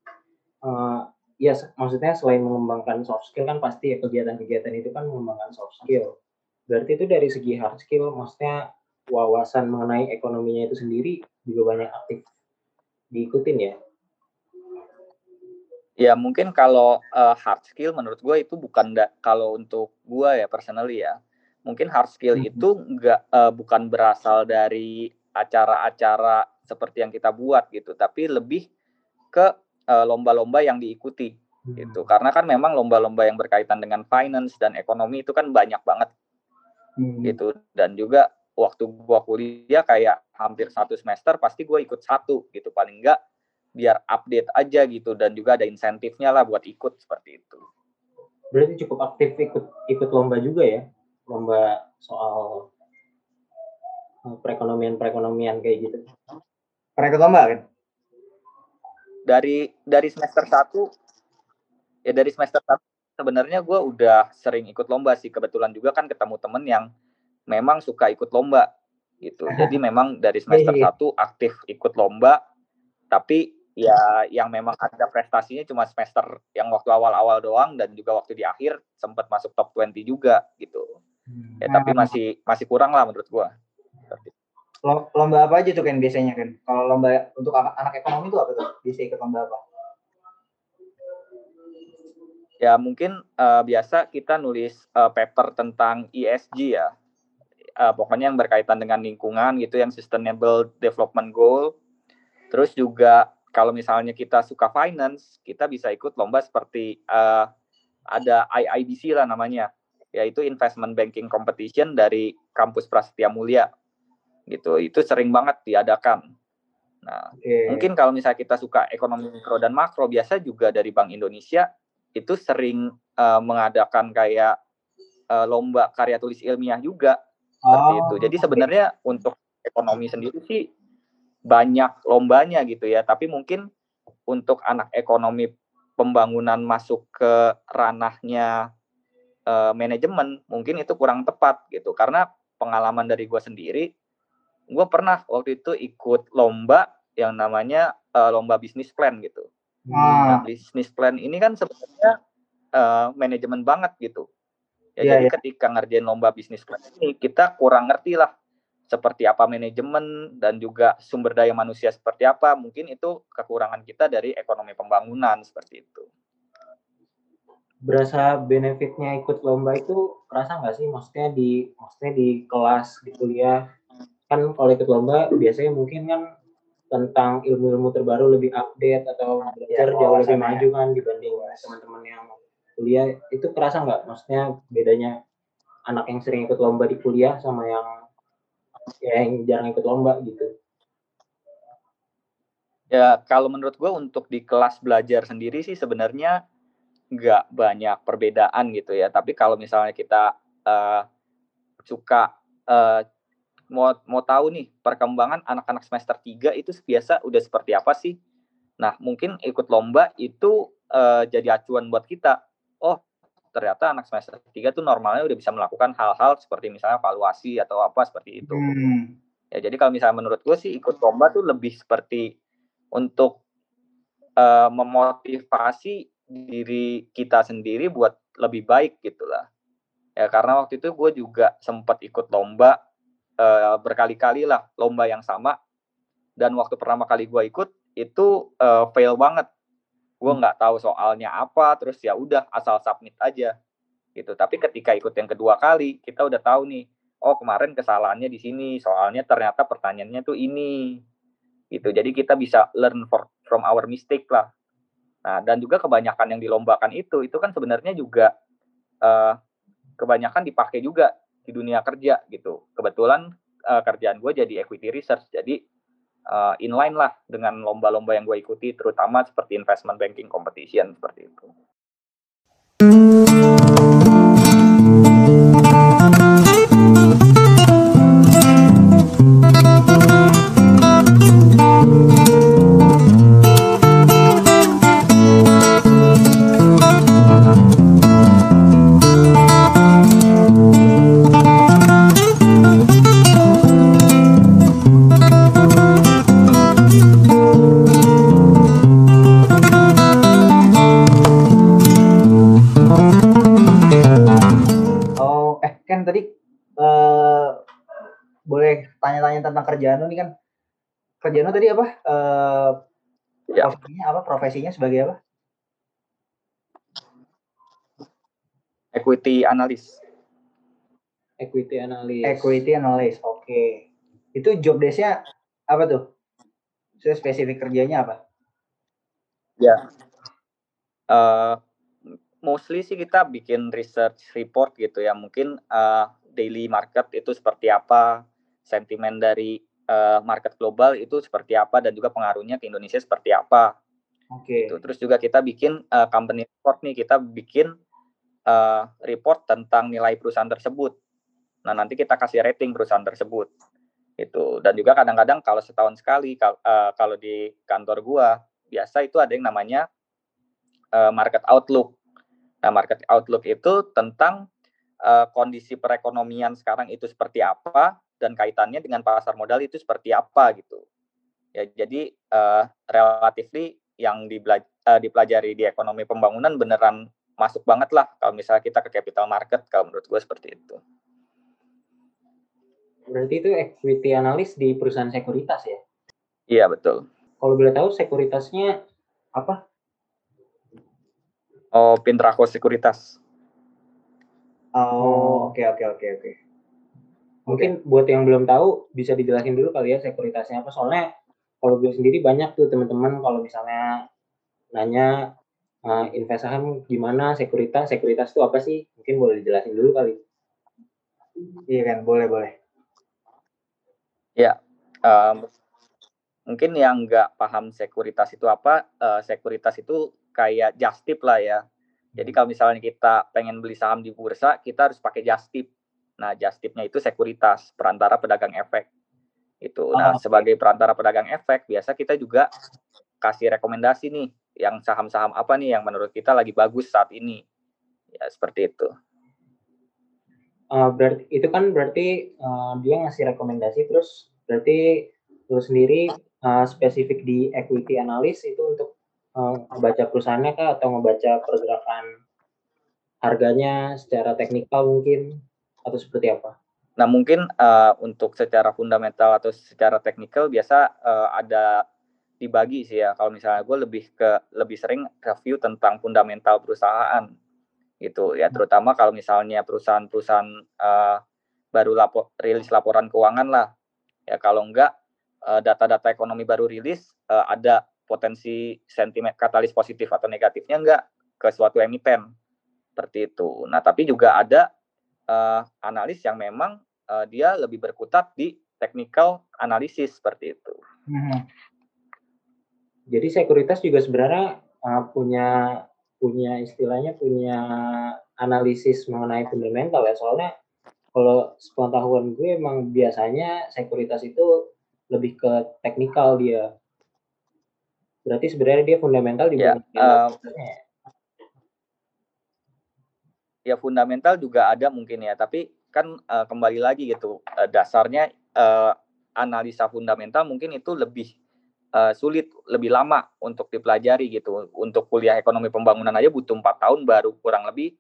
uh, ya maksudnya selain mengembangkan soft skill kan pasti ya kegiatan-kegiatan itu kan mengembangkan soft skill. Berarti itu dari segi hard skill maksudnya wawasan mengenai ekonominya itu sendiri juga banyak aktif diikutin ya. Ya mungkin kalau uh, hard skill menurut gue itu bukan da- kalau untuk gue ya personally ya mungkin hard skill hmm. itu enggak uh, bukan berasal dari acara-acara seperti yang kita buat gitu, tapi lebih ke uh, lomba-lomba yang diikuti hmm. gitu. Karena kan memang lomba-lomba yang berkaitan dengan finance dan ekonomi itu kan banyak banget hmm. gitu. Dan juga waktu gua kuliah kayak hampir satu semester pasti gue ikut satu gitu paling enggak biar update aja gitu dan juga ada insentifnya lah buat ikut seperti itu. Berarti cukup aktif ikut ikut lomba juga ya, lomba soal eh, perekonomian perekonomian kayak gitu. Pernah ikut lomba kan? Dari dari semester 1 ya dari semester 1 sebenarnya gue udah sering ikut lomba sih kebetulan juga kan ketemu temen yang memang suka ikut lomba gitu. Jadi memang dari semester 1 iya, iya. aktif ikut lomba tapi ya yang memang ada prestasinya cuma semester yang waktu awal-awal doang dan juga waktu di akhir sempat masuk top 20 juga gitu. Ya tapi masih masih kurang lah menurut gua lomba apa aja tuh kan biasanya kan kalau lomba untuk anak, anak ekonomi itu apa tuh? Bisa ikut lomba apa? Ya mungkin uh, biasa kita nulis uh, paper tentang ESG ya. Uh, pokoknya yang berkaitan dengan lingkungan gitu yang sustainable development goal. Terus juga kalau misalnya kita suka finance kita bisa ikut lomba seperti uh, ada IIBC lah namanya. Yaitu investment banking competition dari kampus Prasetya Mulia gitu. Itu sering banget diadakan. Nah okay. mungkin kalau misalnya kita suka ekonomi mikro dan makro biasa juga dari Bank Indonesia itu sering uh, mengadakan kayak uh, lomba karya tulis ilmiah juga. Oh. seperti itu. Jadi sebenarnya untuk ekonomi sendiri sih banyak lombanya gitu ya. Tapi mungkin untuk anak ekonomi pembangunan masuk ke ranahnya uh, manajemen mungkin itu kurang tepat gitu. Karena pengalaman dari gue sendiri gue pernah waktu itu ikut lomba yang namanya uh, lomba bisnis plan gitu. Hmm. Nah, bisnis plan ini kan sebenarnya uh, manajemen banget gitu. Ya, yeah, jadi yeah. ketika ngerjain lomba bisnis plan ini kita kurang ngerti lah seperti apa manajemen dan juga sumber daya manusia seperti apa. Mungkin itu kekurangan kita dari ekonomi pembangunan seperti itu. Berasa benefitnya ikut lomba itu kerasa nggak sih? Maksudnya di maksudnya di kelas di kuliah kan kalau ikut lomba biasanya mungkin kan tentang ilmu-ilmu terbaru lebih update atau belajar ya, jauh lebih ya. maju kan dibanding teman-teman yang kuliah. Itu kerasa nggak? Maksudnya bedanya anak yang sering ikut lomba di kuliah sama yang ya, yang jarang ikut lomba gitu? Ya kalau menurut gue untuk di kelas belajar sendiri sih sebenarnya nggak banyak perbedaan gitu ya. Tapi kalau misalnya kita uh, suka uh, mau mau tahu nih perkembangan anak-anak semester 3 itu biasa udah seperti apa sih? Nah, mungkin ikut lomba itu uh, jadi acuan buat kita. Oh, ternyata anak semester 3 tuh normalnya udah bisa melakukan hal-hal seperti misalnya evaluasi atau apa seperti itu. Hmm. Ya, jadi kalau misalnya menurut gue sih ikut lomba tuh lebih seperti untuk uh, memotivasi diri kita sendiri buat lebih baik gitulah. Ya karena waktu itu gue juga sempat ikut lomba uh, berkali-kali lah lomba yang sama. Dan waktu pertama kali gue ikut itu uh, fail banget. Gue hmm. nggak tahu soalnya apa terus ya udah asal submit aja gitu. Tapi ketika ikut yang kedua kali kita udah tahu nih oh kemarin kesalahannya di sini soalnya ternyata pertanyaannya tuh ini gitu. Jadi kita bisa learn for, from our mistake lah. Nah dan juga kebanyakan yang dilombakan itu itu kan sebenarnya juga uh, kebanyakan dipakai juga di dunia kerja gitu kebetulan uh, kerjaan gue jadi equity research jadi uh, inline lah dengan lomba-lomba yang gue ikuti, terutama seperti investment banking competition seperti itu. tentang kerjaan tadi apa? Uh, ya. Profesinya apa? Profesinya sebagai apa? Equity analyst. Equity analyst. Equity analyst. Oke. Okay. Itu job desk-nya apa tuh? Saya spesifik kerjanya apa? Ya. Uh, mostly sih kita bikin research report gitu ya. Mungkin uh, daily market itu seperti apa, sentimen dari uh, market global itu seperti apa dan juga pengaruhnya ke Indonesia seperti apa. Oke. Okay. Terus juga kita bikin uh, company report nih, kita bikin uh, report tentang nilai perusahaan tersebut. Nah, nanti kita kasih rating perusahaan tersebut. Itu. Dan juga kadang-kadang kalau setahun sekali kal uh, kalau di kantor gua biasa itu ada yang namanya uh, market outlook. Nah, market outlook itu tentang uh, kondisi perekonomian sekarang itu seperti apa dan kaitannya dengan pasar modal itu seperti apa gitu. Ya, jadi uh, relatively yang uh, dipelajari di ekonomi pembangunan beneran masuk banget lah kalau misalnya kita ke capital market kalau menurut gue seperti itu. Berarti itu equity analyst di perusahaan sekuritas ya? Iya betul. Kalau boleh tahu sekuritasnya apa? Oh, Pintraco Sekuritas. Oh, oke oke oke oke. Mungkin buat yang belum tahu bisa dijelasin dulu kali ya sekuritasnya apa. Soalnya kalau gue sendiri banyak tuh teman-teman kalau misalnya nanya uh, invest saham gimana? Sekuritas sekuritas itu apa sih? Mungkin boleh dijelasin dulu kali. Iya kan boleh boleh. Ya um, mungkin yang nggak paham sekuritas itu apa uh, sekuritas itu kayak just tip lah ya. Jadi kalau misalnya kita pengen beli saham di bursa kita harus pakai just tip Nah, just tip-nya itu sekuritas, perantara pedagang efek. Itu. Nah, oh, sebagai perantara pedagang efek, biasa kita juga kasih rekomendasi nih, yang saham-saham apa nih yang menurut kita lagi bagus saat ini. Ya, seperti itu. Uh, berarti itu kan berarti uh, dia ngasih rekomendasi terus berarti lu sendiri uh, spesifik di equity analyst itu untuk uh, membaca perusahaannya kah atau membaca pergerakan harganya secara teknikal mungkin atau seperti apa? Nah mungkin uh, untuk secara fundamental atau secara teknikal biasa uh, ada dibagi sih ya. Kalau misalnya gue lebih ke lebih sering review tentang fundamental perusahaan gitu ya. Terutama kalau misalnya perusahaan-perusahaan uh, baru lapor, rilis laporan keuangan lah. Ya kalau enggak data-data ekonomi baru rilis uh, ada potensi sentimen katalis positif atau negatifnya enggak ke suatu emiten seperti itu. Nah tapi juga ada uh, analis yang memang uh, dia lebih berkutat di technical analisis seperti itu. Hmm. Jadi sekuritas juga sebenarnya uh, punya punya istilahnya punya analisis mengenai fundamental ya soalnya kalau sepengetahuan gue emang biasanya sekuritas itu lebih ke teknikal dia Berarti sebenarnya dia fundamental di Ya, ya. Ya fundamental juga ada mungkin ya tapi kan eh, kembali lagi gitu eh, dasarnya eh, analisa fundamental mungkin itu lebih eh, sulit lebih lama untuk dipelajari gitu. Untuk kuliah ekonomi pembangunan aja butuh empat tahun baru kurang lebih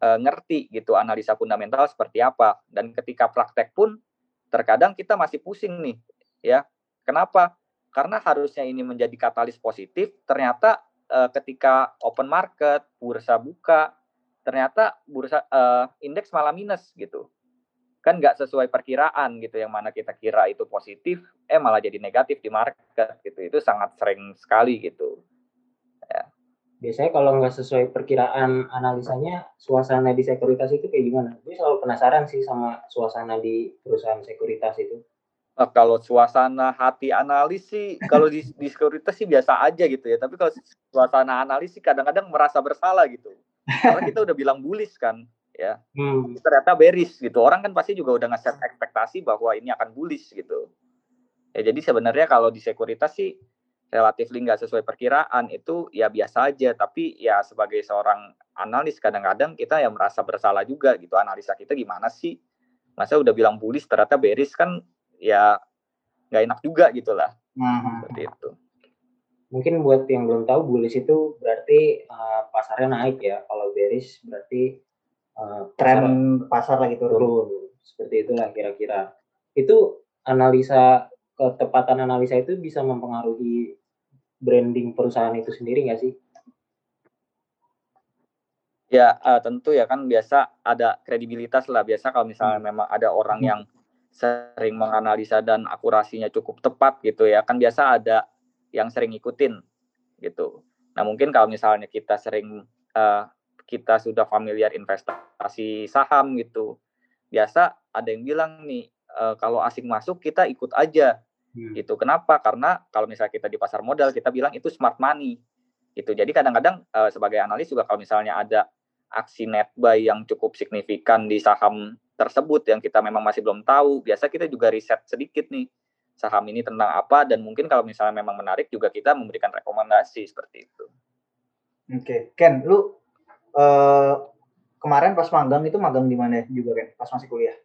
eh, ngerti gitu analisa fundamental seperti apa. Dan ketika praktek pun terkadang kita masih pusing nih ya. Kenapa? Karena harusnya ini menjadi katalis positif ternyata ketika open market bursa buka ternyata bursa eh, indeks malah minus gitu. Kan nggak sesuai perkiraan gitu yang mana kita kira itu positif eh malah jadi negatif di market gitu. Itu sangat sering sekali gitu. Biasanya kalau nggak sesuai perkiraan analisanya, suasana di sekuritas itu kayak gimana? Gue selalu penasaran sih sama suasana di perusahaan sekuritas itu. Eh, kalau suasana hati analis sih kalau di, di sekuritas sih biasa aja gitu ya. Tapi kalau suasana analis sih kadang-kadang merasa bersalah gitu karena kita udah bilang bullish kan ya Hmm. ternyata bearish gitu. Orang kan pasti juga udah nge-set ekspektasi bahwa ini akan bullish gitu. Ya jadi sebenarnya kalau di sekuritas sih relatif nggak sesuai perkiraan itu ya biasa aja. Tapi ya sebagai seorang analis kadang-kadang kita ya merasa bersalah juga gitu. Analisa kita gimana sih? Masa udah bilang bullish ternyata bearish kan ya nggak enak juga gitu lah. Hmm. Seperti itu. Mungkin buat yang belum tahu, bullish itu berarti eh, pasarnya naik ya. Kalau bearish berarti eh, Tren pasar pasar lagi turun. turun. Seperti itulah kira-kira. Itu analisa ketepatan analisa itu bisa mempengaruhi branding perusahaan itu sendiri nggak sih? Ya eh, tentu ya kan biasa ada kredibilitas lah. Biasa kalau misalnya memang ada orang yang sering menganalisa dan akurasinya cukup tepat gitu ya kan biasa ada yang sering ngikutin gitu. Nah mungkin kalau misalnya kita sering eh, kita sudah familiar investasi saham gitu, biasa ada yang bilang nih eh, kalau asing masuk kita ikut aja Hmm. gitu. Kenapa? Karena kalau misalnya kita di pasar modal kita bilang itu smart money gitu. Jadi kadang-kadang eh, sebagai analis juga kalau misalnya ada aksi net buy yang cukup signifikan di saham tersebut yang kita memang masih belum tahu, biasa kita juga riset sedikit nih saham ini tentang apa dan mungkin kalau misalnya memang menarik juga kita memberikan rekomendasi seperti itu. Oke, Ken, lu eh, kemarin pas magang itu magang di mana juga Ken? Pas masih kuliah?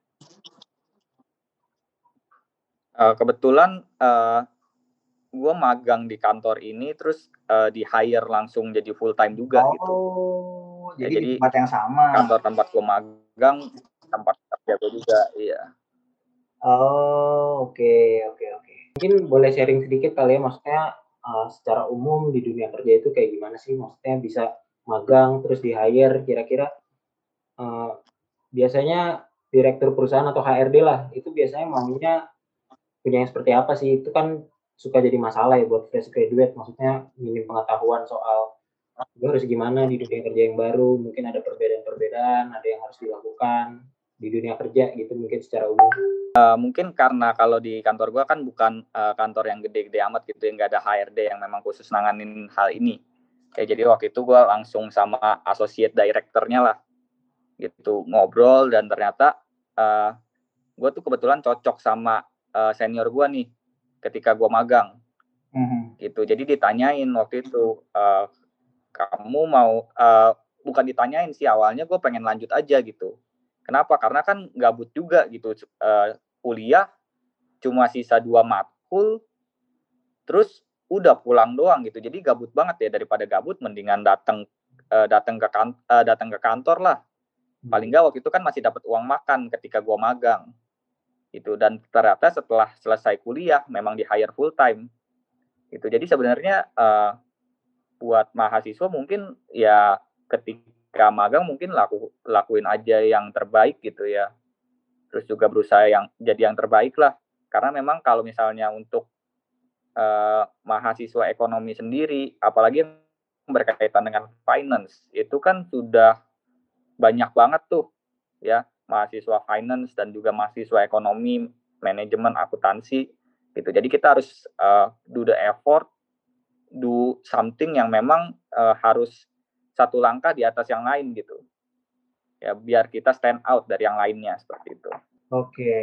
Eh, kebetulan eh gue magang di kantor ini terus eh, di hire langsung jadi full time juga gitu. Oh, Ya, jadi, di jadi tempat yang sama. Kantor tempat gue magang tempat kerja gue juga, iya. Oh, oke, oke, oke. Mungkin boleh sharing sedikit kali ya, maksudnya eh, secara umum di dunia kerja itu kayak gimana sih? Maksudnya bisa magang terus di hire kira-kira eh, biasanya direktur perusahaan atau HRD lah itu biasanya maunya punya yang seperti apa sih? Itu kan suka jadi masalah ya buat fresh graduate, maksudnya minim pengetahuan soal harus gimana di dunia kerja yang baru, mungkin ada perbedaan-perbedaan, ada yang harus dilakukan di dunia kerja gitu mungkin secara umum. Eh, mungkin karena kalau di kantor gue kan bukan eh, kantor yang gede-gede amat gitu, yang nggak ada HRD yang memang khusus nanganin hal ini. Ya, jadi waktu itu gue langsung sama associate directornya lah, gitu ngobrol dan ternyata eh gue tuh kebetulan cocok sama eh, senior gue nih ketika gue magang. Mhm. gitu. Jadi ditanyain waktu itu eh, kamu mau eh, bukan ditanyain sih awalnya gue pengen lanjut aja gitu. Kenapa? Karena kan gabut juga gitu eh, kuliah cuma sisa dua matkul terus udah pulang doang gitu. Jadi gabut banget ya daripada gabut mendingan datang eh, datang ke kan, eh, datang ke kantor lah. Paling nggak waktu itu kan masih dapat uang makan ketika gua magang. Itu dan ternyata setelah selesai kuliah memang di hire full time gitu. Jadi sebenarnya eh, buat mahasiswa mungkin ya ketika magang mungkin laku lakuin aja yang terbaik gitu ya. Terus juga berusaha yang jadi yang terbaik lah. Karena memang kalau misalnya untuk eh, mahasiswa ekonomi sendiri, apalagi yang berkaitan dengan finance, itu kan sudah banyak banget tuh ya mahasiswa finance dan juga mahasiswa ekonomi, manajemen, akuntansi gitu. Jadi kita harus uh, do the effort, do something yang memang uh, harus satu langkah di atas yang lain gitu. Ya biar kita stand out dari yang lainnya seperti itu. Oke.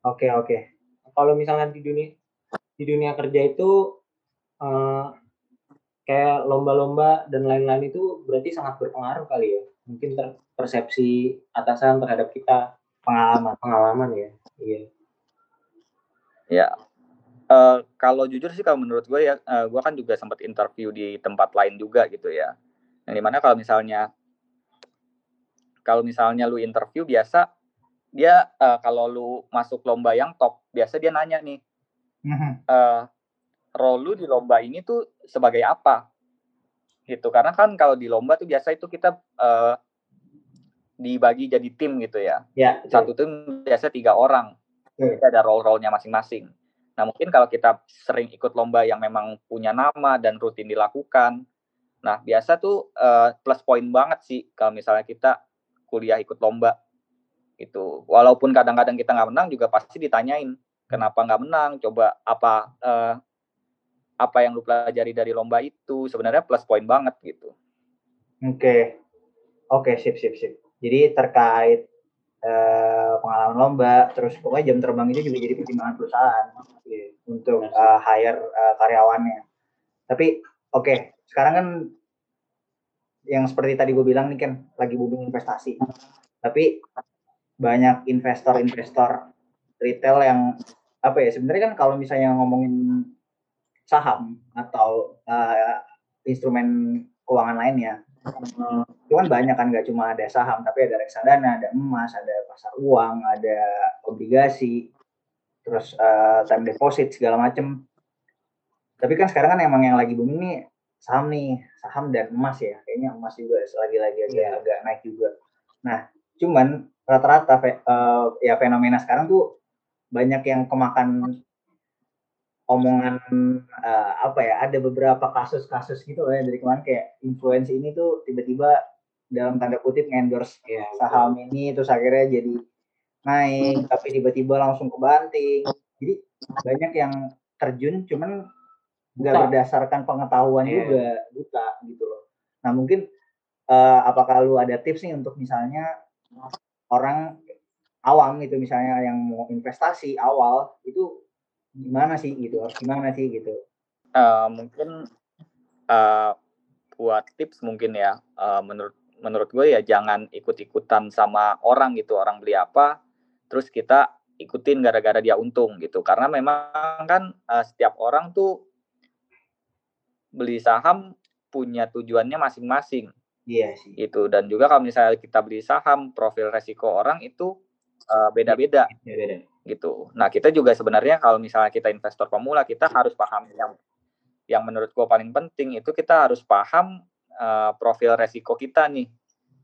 Oke, oke. kalau misalnya di dunia di dunia kerja itu uh, kayak lomba-lomba dan lain-lain itu berarti sangat berpengaruh kali ya mungkin ter persepsi atasan terhadap kita pengalaman pengalaman ya iya ya uh, kalau jujur sih kalau menurut gue ya uh, gue kan juga sempat interview di tempat lain juga gitu ya yang di mana kalau misalnya kalau misalnya lu interview biasa dia uh, kalau lu masuk lomba yang top biasa dia nanya nih uh, role lu di lomba ini tuh sebagai apa gitu karena kan kalau di lomba tuh biasa itu kita uh, dibagi jadi tim gitu ya. Ya. Satu tim biasa tiga orang. Hmm. Jadi ada role-role-nya masing-masing. Nah mungkin kalau kita sering ikut lomba yang memang punya nama dan rutin dilakukan, nah biasa tuh uh, plus poin banget sih kalau misalnya kita kuliah ikut lomba itu. Walaupun kadang-kadang kita nggak menang juga pasti ditanyain kenapa nggak menang, coba apa uh, apa yang lu pelajari dari lomba itu sebenarnya plus poin banget gitu. Oke, okay. oke okay, sip sip sip. Jadi terkait uh, pengalaman lomba, terus pokoknya jam terbang itu juga jadi pertimbangan perusahaan gitu, untuk uh, hire uh, karyawannya. Tapi oke, okay, sekarang kan yang seperti tadi gue bilang nih kan lagi booming investasi. Tapi banyak investor-investor retail yang apa ya sebenarnya kan kalau misalnya ngomongin saham atau uh, instrumen keuangan lainnya itu kan banyak kan nggak cuma ada saham tapi ada reksadana ada emas ada pasar uang ada obligasi terus uh, time deposit segala macem. Tapi kan sekarang kan emang yang lagi booming nih saham nih saham dan emas ya. Kayaknya emas juga lagi-lagi agak, yeah. agak naik juga. Nah cuman rata-rata uh, ya fenomena sekarang tuh banyak yang kemakan omongan uh, apa ya ada beberapa kasus-kasus gitu loh ya dari kemarin kayak influence ini tuh tiba-tiba dalam tanda kutip endorse ya, saham ini terus akhirnya jadi naik tapi tiba-tiba langsung kebanting. Jadi banyak yang terjun cuman nggak berdasarkan pengetahuan yeah. juga buta gitu loh. Nah mungkin uh, apakah lu ada tips nih untuk misalnya orang awam itu misalnya yang mau investasi awal itu gimana sih gitu? Harus gimana sih gitu? Uh, mungkin uh, buat tips mungkin ya. Uh, menurut menurut gue ya jangan ikut-ikutan sama orang gitu. Orang beli apa terus kita ikutin gara-gara dia untung gitu. Karena memang kan uh, setiap orang tuh beli saham punya tujuannya masing-masing. Iya sih. Itu dan juga kalau misalnya kita beli saham profil resiko orang itu beda-beda uh, gitu. Nah kita juga sebenarnya kalau misalnya kita investor pemula kita harus paham yang yang menurut gue paling penting itu kita harus paham uh, profil resiko kita nih.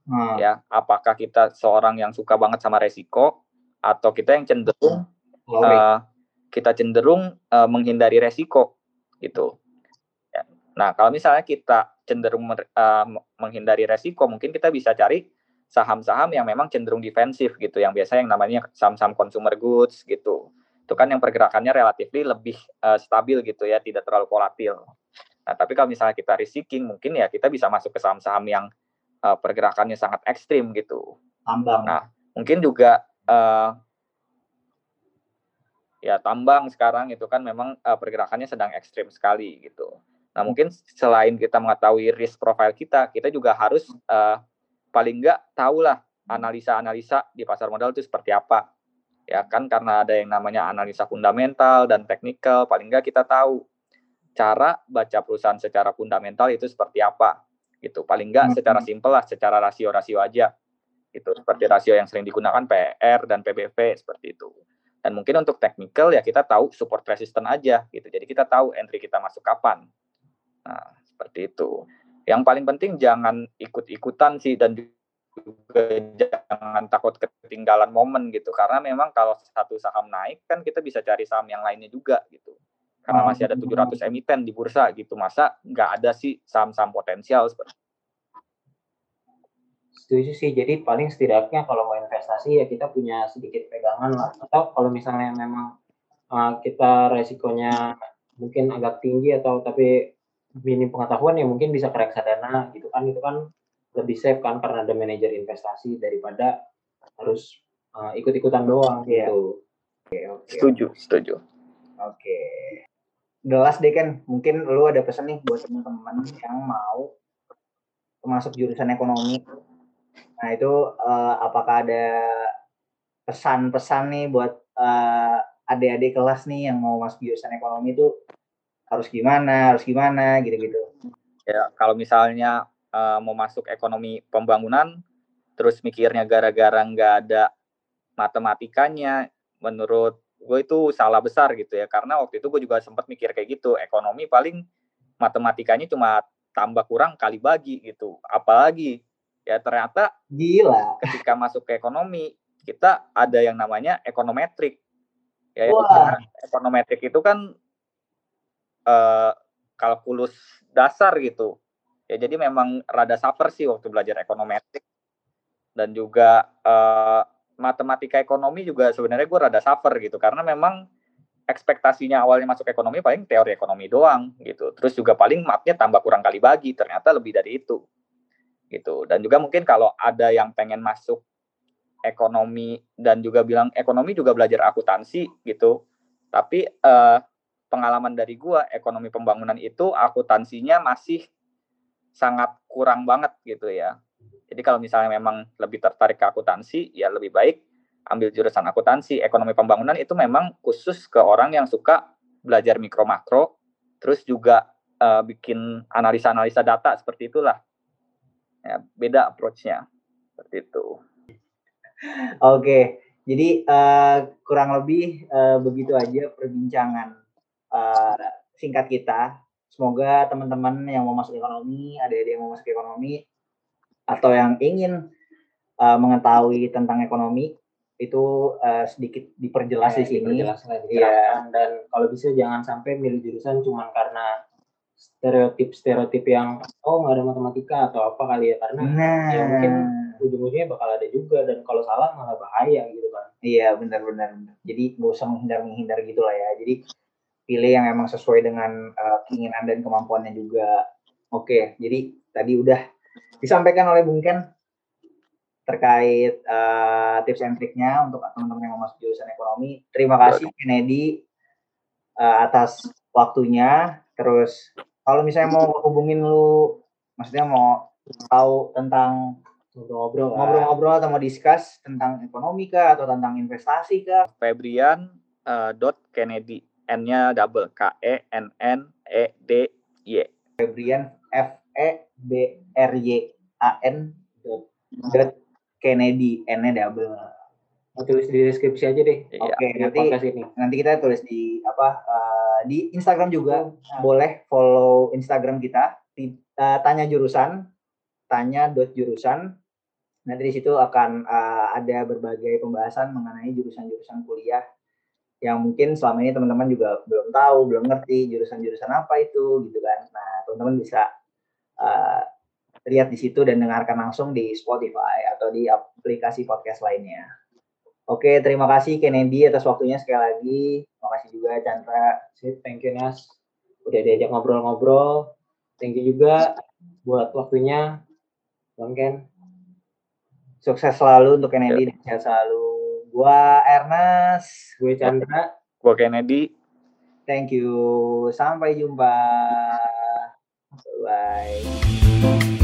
Hmm. Ya, apakah kita seorang yang suka banget sama resiko atau kita yang cenderung uh, kita cenderung uh, menghindari resiko gitu. Ya. Nah kalau misalnya kita cenderung uh, menghindari resiko, mungkin kita bisa cari saham-saham yang memang cenderung defensif gitu, yang biasa yang namanya saham-saham consumer goods gitu. Itu kan yang pergerakannya relatif lebih uh, stabil gitu ya, tidak terlalu volatil. Nah, tapi kalau misalnya kita risking, mungkin ya kita bisa masuk ke saham-saham yang uh, pergerakannya sangat ekstrim gitu. Tambang. Nah, mungkin juga uh, ya tambang sekarang itu kan memang uh, pergerakannya sedang ekstrim sekali gitu. Nah, mungkin selain kita mengetahui risk profile kita, kita juga harus uh, paling enggak tahulah analisa-analisa di pasar modal itu seperti apa. Ya kan karena ada yang namanya analisa fundamental dan teknikal, paling enggak kita tahu cara baca perusahaan secara fundamental itu seperti apa. Gitu. Paling enggak hmm. secara simpel lah, secara rasio-rasio aja. Itu seperti rasio yang sering digunakan PR dan PBV seperti itu. Dan mungkin untuk teknikal ya kita tahu support resistant aja gitu. Jadi kita tahu entry kita masuk kapan. Nah, seperti itu yang paling penting jangan ikut-ikutan sih dan juga jangan takut ketinggalan momen gitu. Karena memang kalau satu saham naik kan kita bisa cari saham yang lainnya juga gitu. Karena masih ada 700 emiten di bursa gitu. Masa nggak ada sih saham-saham potensial seperti setuju sih. Jadi paling setidaknya kalau mau investasi ya kita punya sedikit pegangan lah. Atau kalau misalnya memang uh, kita resikonya mungkin agak tinggi atau tapi minim pengetahuan ya mungkin bisa ke reksadana gitu kan itu kan lebih safe kan karena ada manajer investasi daripada harus uh, ikut-ikutan doang yeah. gitu. Oke, okay. Okay. Setuju, setuju. Oke. Okay. jelas deh kan mungkin lu ada pesan nih buat teman-teman yang mau masuk jurusan ekonomi nah itu uh, apakah ada pesan-pesan nih buat uh, adik-adik kelas nih yang mau masuk jurusan ekonomi itu harus gimana harus gimana gitu-gitu. Ya kalau misalnya uh, mau masuk ekonomi pembangunan terus mikirnya gara-gara nggak ada matematikanya menurut gue itu salah besar gitu ya. Karena waktu itu gue juga sempat mikir kayak gitu ekonomi paling matematikanya cuma tambah kurang kali bagi gitu. Apalagi ya ternyata gila. ketika masuk ke ekonomi kita ada yang namanya ekonometrik. Ya Wah. ekonometrik itu kan uh, kalkulus dasar gitu. Ya jadi memang rada saper sih waktu belajar ekonometrik dan juga uh, matematika ekonomi juga sebenarnya gue rada suffer gitu karena memang ekspektasinya awalnya masuk ekonomi paling teori ekonomi doang gitu. Terus juga paling mapnya tambah kurang kali bagi, ternyata lebih dari itu. Gitu. Dan juga mungkin kalau ada yang pengen masuk ekonomi dan juga bilang ekonomi juga belajar akuntansi gitu. Tapi uh, pengalaman dari gua ekonomi pembangunan itu akuntansinya masih sangat kurang banget gitu ya. Jadi kalau misalnya memang lebih tertarik ke akuntansi, ya lebih baik ambil jurusan akuntansi. Ekonomi pembangunan itu memang khusus ke orang yang suka belajar mikro makro, terus juga uh, bikin analisa-analisa data seperti itulah. Ya, beda approach-nya seperti itu. Oke, jadi uh, kurang lebih uh, begitu aja perbincangan uh, singkat kita. Semoga teman-teman yang mau masuk ekonomi, ada yang mau masuk ekonomi, atau yang ingin uh, mengetahui tentang ekonomi itu uh, sedikit diperjelas ya, di sini. Diperjelas lah, ya. Dan kalau bisa jangan sampai milih jurusan cuma karena stereotip-stereotip yang oh nggak ada matematika atau apa kali ya karena nah. ya mungkin ujung-ujungnya bakal ada juga dan kalau salah malah bahaya gitu kan. Iya benar-benar. Jadi gak usah menghindar-menghindar gitu lah ya. Jadi pilih yang emang sesuai dengan uh, keinginan dan kemampuannya juga. Oke, jadi tadi udah disampaikan oleh Bung Ken terkait uh, tips and triknya untuk teman-teman yang mau masuk jurusan ekonomi. Terima kasih Kennedy uh, atas waktunya. Terus kalau misalnya mau hubungin lu, maksudnya mau tahu tentang ngobrol-ngobrol ngobrol-ngobrol atau mau discuss tentang ekonomi kah atau tentang investasi kah? Febrian uh, dot Kennedy N-nya double K E N N E D Y. Febrian F E B R Y A N dot Kennedy N-nya double. Tulis di deskripsi aja deh. Iya. Oke, okay, nanti ini. nanti kita tulis di apa uh, di Instagram juga nah. boleh follow Instagram kita. Di, uh, tanya jurusan, tanya dot jurusan. Nanti di situ akan uh, ada berbagai pembahasan mengenai jurusan-jurusan kuliah yang mungkin selama ini teman-teman juga belum tahu, belum ngerti jurusan-jurusan apa itu gitu kan. Nah, teman-teman bisa uh, lihat di situ dan dengarkan langsung di Spotify atau di aplikasi podcast lainnya. Oke, terima kasih Kennedy atas waktunya sekali lagi. Terima kasih juga Chandra. Thank you Nas. Udah diajak ngobrol-ngobrol. Thank you juga buat waktunya. Bang Ken. Sukses selalu untuk Kennedy dan sehat selalu. Gua Ernest, gue Chandra, gue Kennedy. Thank you. Sampai jumpa. Bye.